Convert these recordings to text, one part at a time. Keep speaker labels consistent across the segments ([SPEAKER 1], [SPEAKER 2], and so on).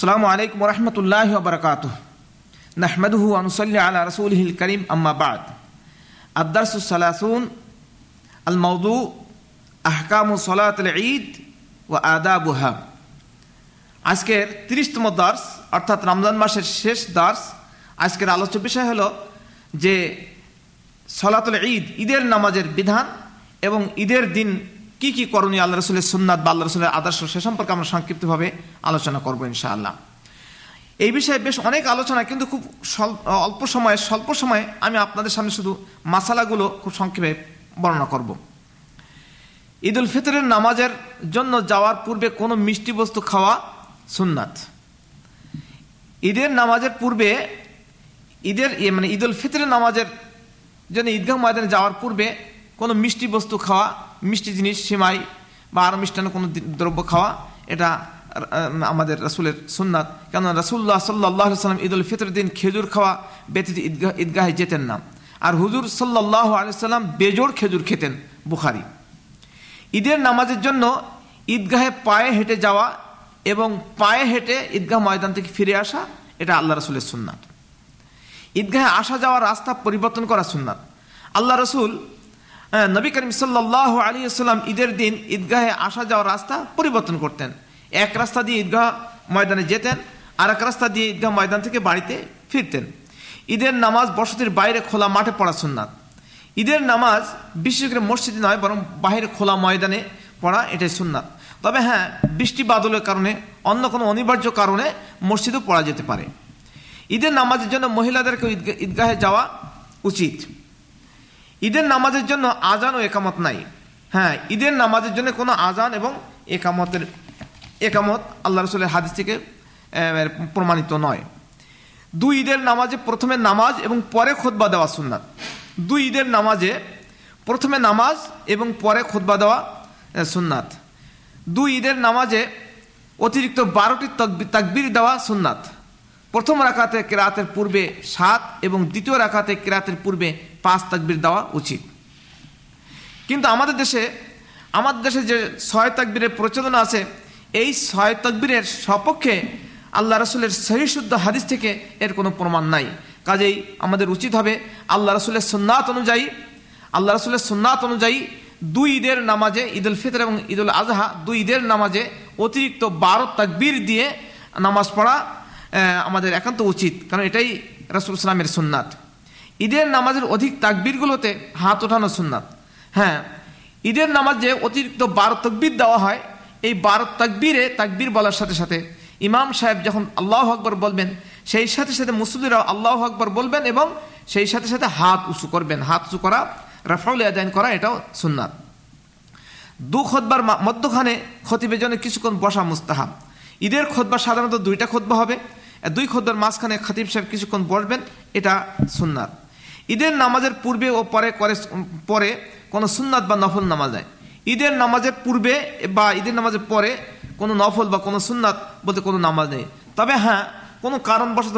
[SPEAKER 1] আসসালামু আলাইকুম রহমতুল্লাহ বরকাত নাহমদহু আনুসল্লি আলা রসুলহিল করিম আম্মা বাদ। আদারসুসালাসুন আল মৌদু আহকামু সলাত ঈদ ও আদাবুহা। আজকের তিরিশতম দার্স, অর্থাৎ রমজান মাসের শেষ দার্স, আজকের আলোচ্য বিষয় হলো যে সলাতুল ঈদ, ঈদের নামাজের বিধান এবং ঈদের দিন কি কি করণীয় আল্লাহ রসুলের সুন্নাত বা আল্লাহ রসুলের আদর্শ সে সম্পর্কে আমরা সংক্ষিপ্তভাবে আলোচনা করব ইনশাআল্লাহ। এই বিষয়ে বেশ অনেক আলোচনা, কিন্তু খুব অল্প সময়ে, স্বল্প সময়ে আমি আপনাদের সামনে শুধু মাসালাগুলো খুব সংক্ষেপে বর্ণনা করব। ঈদ উল ফিতরের নামাজের জন্য যাওয়ার পূর্বে কোনো মিষ্টি বস্তু খাওয়া সুন্নাত। ঈদের নামাজের পূর্বে, ঈদের মানে ঈদ উল ফিতরের নামাজের জন্য ঈদগাহ ময়দানে যাওয়ার পূর্বে কোনো মিষ্টি বস্তু খাওয়া মিষ্টি জিনিস, সেমাই বা আরও মিষ্টান্ন কোনো দ্রব্য খাওয়া, এটা আমাদের রাসুলের সুন্নাত। কেন রাসুল্লাহ সাল্লাহ সাল্লাম ঈদ উল ফিতরের দিন খেজুর খাওয়া ব্যতীত ঈদগাহ, ঈদগাহে যেতেন না। আর হুজুর সাল্লাহ আলিয়াল্লাম বেজোড় খেজুর খেতেন বুখারি। ঈদের নামাজের জন্য ঈদগাহে পায়ে হেঁটে যাওয়া এবং পায়ে হেঁটে ঈদগাহ ময়দান থেকে ফিরে আসা, এটা আল্লাহ রসুলের সুন্নাত। ঈদগাহে আসা যাওয়ার রাস্তা পরিবর্তন করা সুন্নাত। আল্লাহ রসুল নবী করিম সাল্লাহ আলী আসসালাম ঈদের দিন ঈদগাহে আসা যাওয়ার রাস্তা পরিবর্তন করতেন। এক রাস্তা দিয়ে ঈদগাহ ময়দানে যেতেন আর এক রাস্তা দিয়ে ঈদগাহ ময়দান থেকে বাড়িতে ফিরতেন। ঈদের নামাজ বসতির বাইরে খোলা মাঠে পড়া সুন্নাত। ঈদের নামাজ বিশেষ করে মসজিদে নয়, বরং বাহিরে খোলা ময়দানে পড়া এটাই সুন্নাত। তবে হ্যাঁ বৃষ্টি বাদলের কারণে, অন্য কোনো অনিবার্য কারণে মসজিদেও পড়া যেতে পারে। ঈদের নামাজের জন্য মহিলাদেরকে ঈদগাহে যাওয়া উচিত। ঈদের নামাজের জন্য আজান ও একামত নাই। হ্যাঁ ঈদের নামাজের জন্য কোনো আজান এবং একামতের একামত আল্লাহ রসুলের হাদিস থেকে প্রমাণিত নয়। দুই ঈদের নামাজে প্রথমে নামাজ এবং পরে খোদবা দেওয়া সুন্নাত। দুই ঈদের নামাজে প্রথমে নামাজ এবং পরে খোদবা দেওয়া সুন্নাত। দুই ঈদের নামাজে অতিরিক্ত বারোটি তাকবির দেওয়া সুন্নাত। প্রথম রাখাতে কেরাতের পূর্বে সাত এবং দ্বিতীয় রাখাতে কেরাতের পূর্বে পাঁচ তাকবির দেওয়া উচিত। কিন্তু আমাদের দেশে আমাদের দেশে যে ছয় তাকবীরের প্রচলন আছে, এই ছয় তাকবীরের সপক্ষে আল্লাহ রসুলের সহিশুদ্ধ হাদিস থেকে এর কোনো প্রমাণ নাই। কাজেই আমাদের উচিত হবে আল্লাহ রসুলের সুন্নাত অনুযায়ী, আল্লাহ রসুলের সুন্নাত অনুযায়ী দুই ঈদের নামাজে ঈদ উল ফিতর এবং ঈদ উল আজহা দুই ঈদের নামাজে অতিরিক্ত বারো তাকবীর দিয়ে নামাজ পড়া আমাদের একান্ত উচিত। কারণ এটাই রসুল ইসলামের সুন্নাত। ঈদের নামাজের অধিক তাকবীরগুলোতে হাত ওঠানো সুন্নাত। হ্যাঁ ঈদের নামাজে অতিরিক্ত বারো তকবির দেওয়া হয়। এই বারো তাকবীরে তাকবীর বলার সাথে সাথে ইমাম সাহেব যখন আল্লাহ আকবর বলবেন, সেই সাথে সাথে মুসলিমরাও আল্লাহ আকবর বলবেন এবং সেই সাথে সাথে হাত উঁচু করবেন। হাত উঁচু করা, রাফাউল আদায়ন করা, এটাও সুন্নাত। দু খোদবার মধ্যখানে খতিবের জন্য কিছুক্ষণ বসা মুস্তাহাব। ঈদের খোদবা সাধারণত দুইটা খোদবা হবে। দুই খোদবার মাঝখানে খতিব সাহেব কিছুক্ষণ বসবেন, এটা সুন্নাত। ঈদের নামাজের পূর্বে ও পরে করে পরে কোনো সুন্নাত বা নফল নামাজ যায় ঈদের নামাজের পূর্বে বা ঈদের নামাজের পরে কোনো নফল বা কোনো সুন্নাত বলতে কোনো নামাজ নেই। তবে হ্যাঁ কোনো কারণবশত,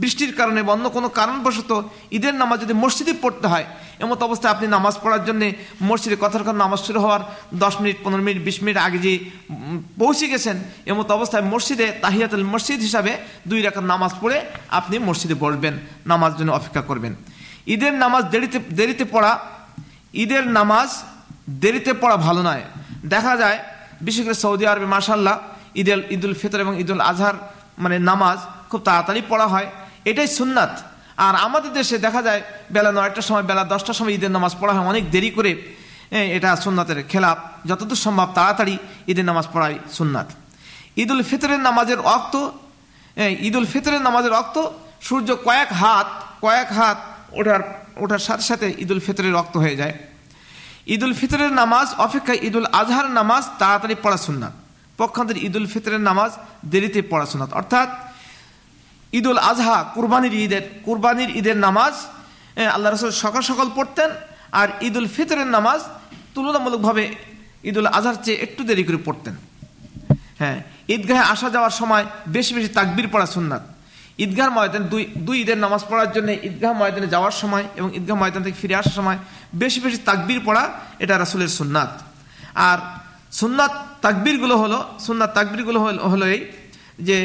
[SPEAKER 1] বৃষ্টির কারণে বা অন্য কোনো কারণবশত ঈদের নামাজ যদি মসজিদে পড়তে হয়, এমত অবস্থায় আপনি নামাজ পড়ার জন্যে মসজিদে কথার কথা নামাজ শুরু হওয়ার দশ মিনিট, পনেরো মিনিট, বিশ মিনিট আগে যে পৌঁছে গেছেন, এমত অবস্থায় মসজিদে তাহিয়াতুল মসজিদ হিসাবে দুই রাখার নামাজ পড়ে আপনি মসজিদে বসবেন নামাজ জন্য অপেক্ষা করবেন। ঈদের নামাজ দেরিতে দেরিতে পড়া, ঈদের নামাজ দেরিতে পড়া ভালো নয়। দেখা যায়, বিশেষ করে সৌদি আরবে মাসাল্লাহ ঈদ ঈদুল ফিতর এবং ঈদুল আজহার মানে নামাজ খুব তাড়াতাড়ি পড়া হয়। এটাই সুন্নাত। আর আমাদের দেশে দেখা যায়, বেলা নয়টার সময়, বেলা দশটার সময় ঈদের নামাজ পড়া হয়। অনেক দেরি করে এটা সুন্নাতের খেলাপ। যতদূর সম্ভব তাড়াতাড়ি ঈদের নামাজ পড়াই সুন্নাত। ঈদুল ফিতরের নামাজের অক্ত ঈদুল ফিতরের নামাজের অক্ত সূর্য কয়েক হাত কয়েক হাত ওঠার ওঠার সাথে সাথে ঈদুল ফিতরের রক্ত হয়ে যায়। ঈদুল ফিতরের নামাজ অপেক্ষা ঈদুল আজহার নামাজ তাড়াতাড়ি পড়া সুন্নাত। পক্ষান্তর ঈদুল ফিতরের নামাজ দেরিতে পড়াশোনা অর্থাৎ ঈদুল আজহা কুরবানির ঈদের কুরবানির ঈদের নামাজ আল্লাহ রসুল সকাল সকাল পড়তেন আর ঈদুল ফিতরের নামাজ তুলনামূলকভাবে ঈদুল আজহার চেয়ে একটু দেরি করে পড়তেন। হ্যাঁ ঈদগাহে আসা যাওয়ার সময় বেশি বেশি তাকবির পড়া সুন্নাত। ঈদগাহ ময়দান, দুই দুই ঈদের নামাজ পড়ার জন্য ঈদগাহ ময়দানে যাওয়ার সময় এবং ঈদগাহ ময়দান থেকে ফিরে আসার সময় বেশি বেশি তাকবির পড়া, এটা রাসুলের সুন্নাত। আর সুন্নাত তাকবিরগুলো হলো, সুন্নাত তাকবিরগুলো হলো এই যে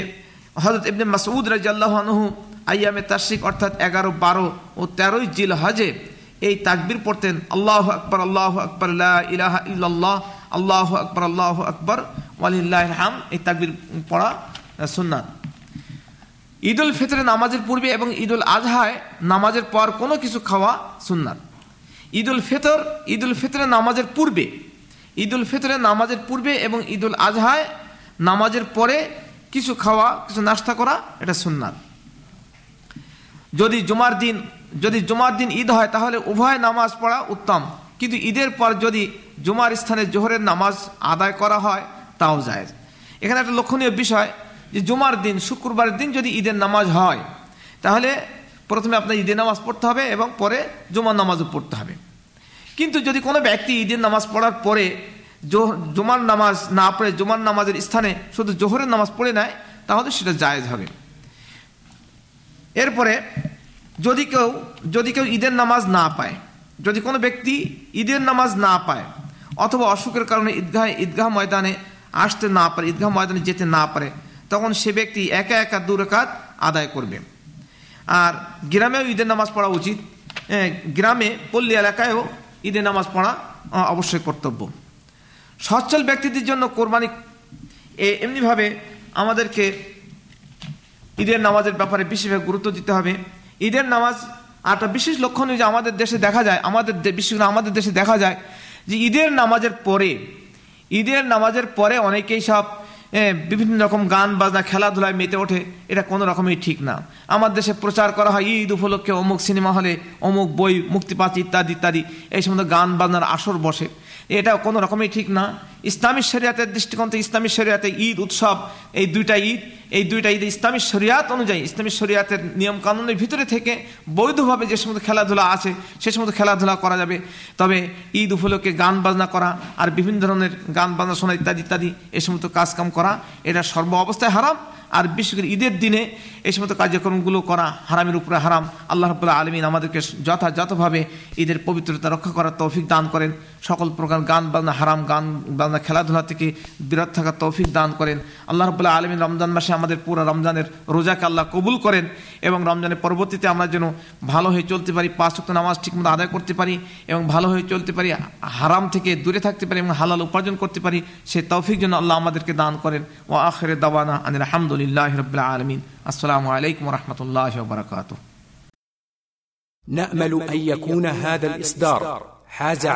[SPEAKER 1] হজরত ইবনে মাসউদ রাজিয়াল্লাহ আনহু আইয়ামে তাশরিক অর্থাৎ এগারো, বারো ও তেরোই জিল হজে এই তাকবির পড়তেন, আল্লাহ আকবর আল্লাহ আকবর ইলাহা ইল্লাল্লাহ, আল্লাহ আকবর আল্লাহ আকবর ওয়ালিল্লাহ হাম এই তাকবির পড়া সুন্নাত। ঈদ উল ফিতরে নামাজের পূর্বে এবং ঈদ উল আজহায় নামাজের পর কোনো কিছু খাওয়া সুন্নাত। ঈদ উল ফিতর ঈদ উল ফিতরে নামাজের পূর্বে ঈদ উল ফিতরে নামাজের পূর্বে এবং ঈদ উল আজহায় নামাজের পরে কিছু খাওয়া, কিছু নাস্তা করা, এটা সুন্নাত। যদি জুমার দিন, যদি জুমার দিন ঈদ হয়, তাহলে উভয় নামাজ পড়া উত্তম। কিন্তু ঈদের পর যদি জুমার স্থানে জোহরের নামাজ আদায় করা হয়, তাও যায় এখানে একটা লক্ষণীয় বিষয় যে জুমার দিন, শুক্রবারের দিন যদি ঈদের নামাজ হয়, তাহলে প্রথমে আপনার ঈদের নামাজ পড়তে হবে এবং পরে জুমার নামাজও পড়তে হবে। কিন্তু যদি কোনো ব্যক্তি ঈদের নামাজ পড়ার পরে জুমার নামাজ না পড়ে, জুমার নামাজের স্থানে শুধু জোহরের নামাজ পড়ে নেয়, তাহলে সেটা জায়েজ হবে। এরপরে যদি কেউ যদি কেউ ঈদের নামাজ না পায়, যদি কোনো ব্যক্তি ঈদের নামাজ না পায়, অথবা অসুখের কারণে ঈদগাহ ঈদগাহ ময়দানে আসতে না পারে, ঈদগাহ ময়দানে যেতে না পারে তখন সে ব্যক্তি একা একা দুরেকাত আদায় করবে। আর গ্রামেও ঈদের নামাজ পড়া উচিত। গ্রামে, পল্লী এলাকায়ও ঈদের নামাজ পড়া অবশ্যই কর্তব্য। সচ্ছল ব্যক্তিদের জন্য কোরবানি এমনিভাবে আমাদেরকে ঈদের নামাজের ব্যাপারে বিশেষভাবে গুরুত্ব দিতে হবে। ঈদের নামাজ একটা বিশেষ লক্ষণীয় যে আমাদের দেশে দেখা যায়, আমাদের বিশেষ করে আমাদের দেশে দেখা যায় যে ঈদের নামাজের পরে, ঈদের নামাজের পরে অনেকেই সব বিভিন্ন রকম গান, বাজনা, খেলাধুলায় মেতে ওঠে, এটা কোনো রকমই ঠিক না। আমার দেশে প্রচার করা হয়, ঈদ উপলক্ষে অমুক সিনেমা হলে অমুক বই মুক্তি পাচ্ছে ইত্যাদি ইত্যাদি, এই সমস্ত গান, বাজনার আসর বসে। এটা কোনো রকমই ঠিক না। ইসলামী শরিয়াতের দৃষ্টিকোণ থেকে ইসলামী শরিয়াতে ঈদ, উৎসব, এই দুইটা ঈদ এই দুইটা ঈদ ইসলামী শরিয়াত অনুযায়ী, ইসলামী শরিয়াতের নিয়ম কানুনের ভিতরে থেকে বৈধভাবে যে সমস্ত খেলাধুলা আছে, সে সমস্ত খেলাধুলা করা যাবে। তবে ঈদ উপলক্ষে গান বাজনা করা আর বিভিন্ন ধরনের গান বাজনা শোনা ইত্যাদি ইত্যাদি এ সমস্ত কাজকাম করা, এটা সর্ব অবস্থায় হারাম। আর বিশেষ করে ঈদের দিনে এই সমস্ত কার্যক্রমগুলো করা হারামের উপরে হারাম। আল্লাহ রবুল্লাহ আলমিন আমাদেরকে যথাযথভাবে ঈদের পবিত্রতা রক্ষা করার তৌফিক দান করেন। সকল প্রকার গান বাজনা হারাম, গান বাজনা খেলাধুলা থেকে বিরত থাকার তৌফিক দান করেন। আল্লাহ রবুল্লাহ আলমিন রমজান মাসে আমাদের পুরো রমজানের রোজাকে আল্লাহ কবুল করেন এবং রমজানের পরবর্তীতে আমরা যেন ভালো হয়ে চলতে পারি পাঁচ শক্ত নামাজ ঠিকমতো আদায় করতে পারি এবং ভালো হয়ে চলতে পারি হারাম থেকে দূরে থাকতে পারি এবং হালাল উপার্জন করতে পারি সে তৌফিক যেন আল্লাহ আমাদেরকে দান করেন ও আখের দাওয়ানা আনিল আলহামদুলিল্লাহ রবিল আলমিন আসসালামু আলাইকুম রহমতুল্লাহ বরকাত
[SPEAKER 2] نأمل أن يكون هذا الإصدار حاز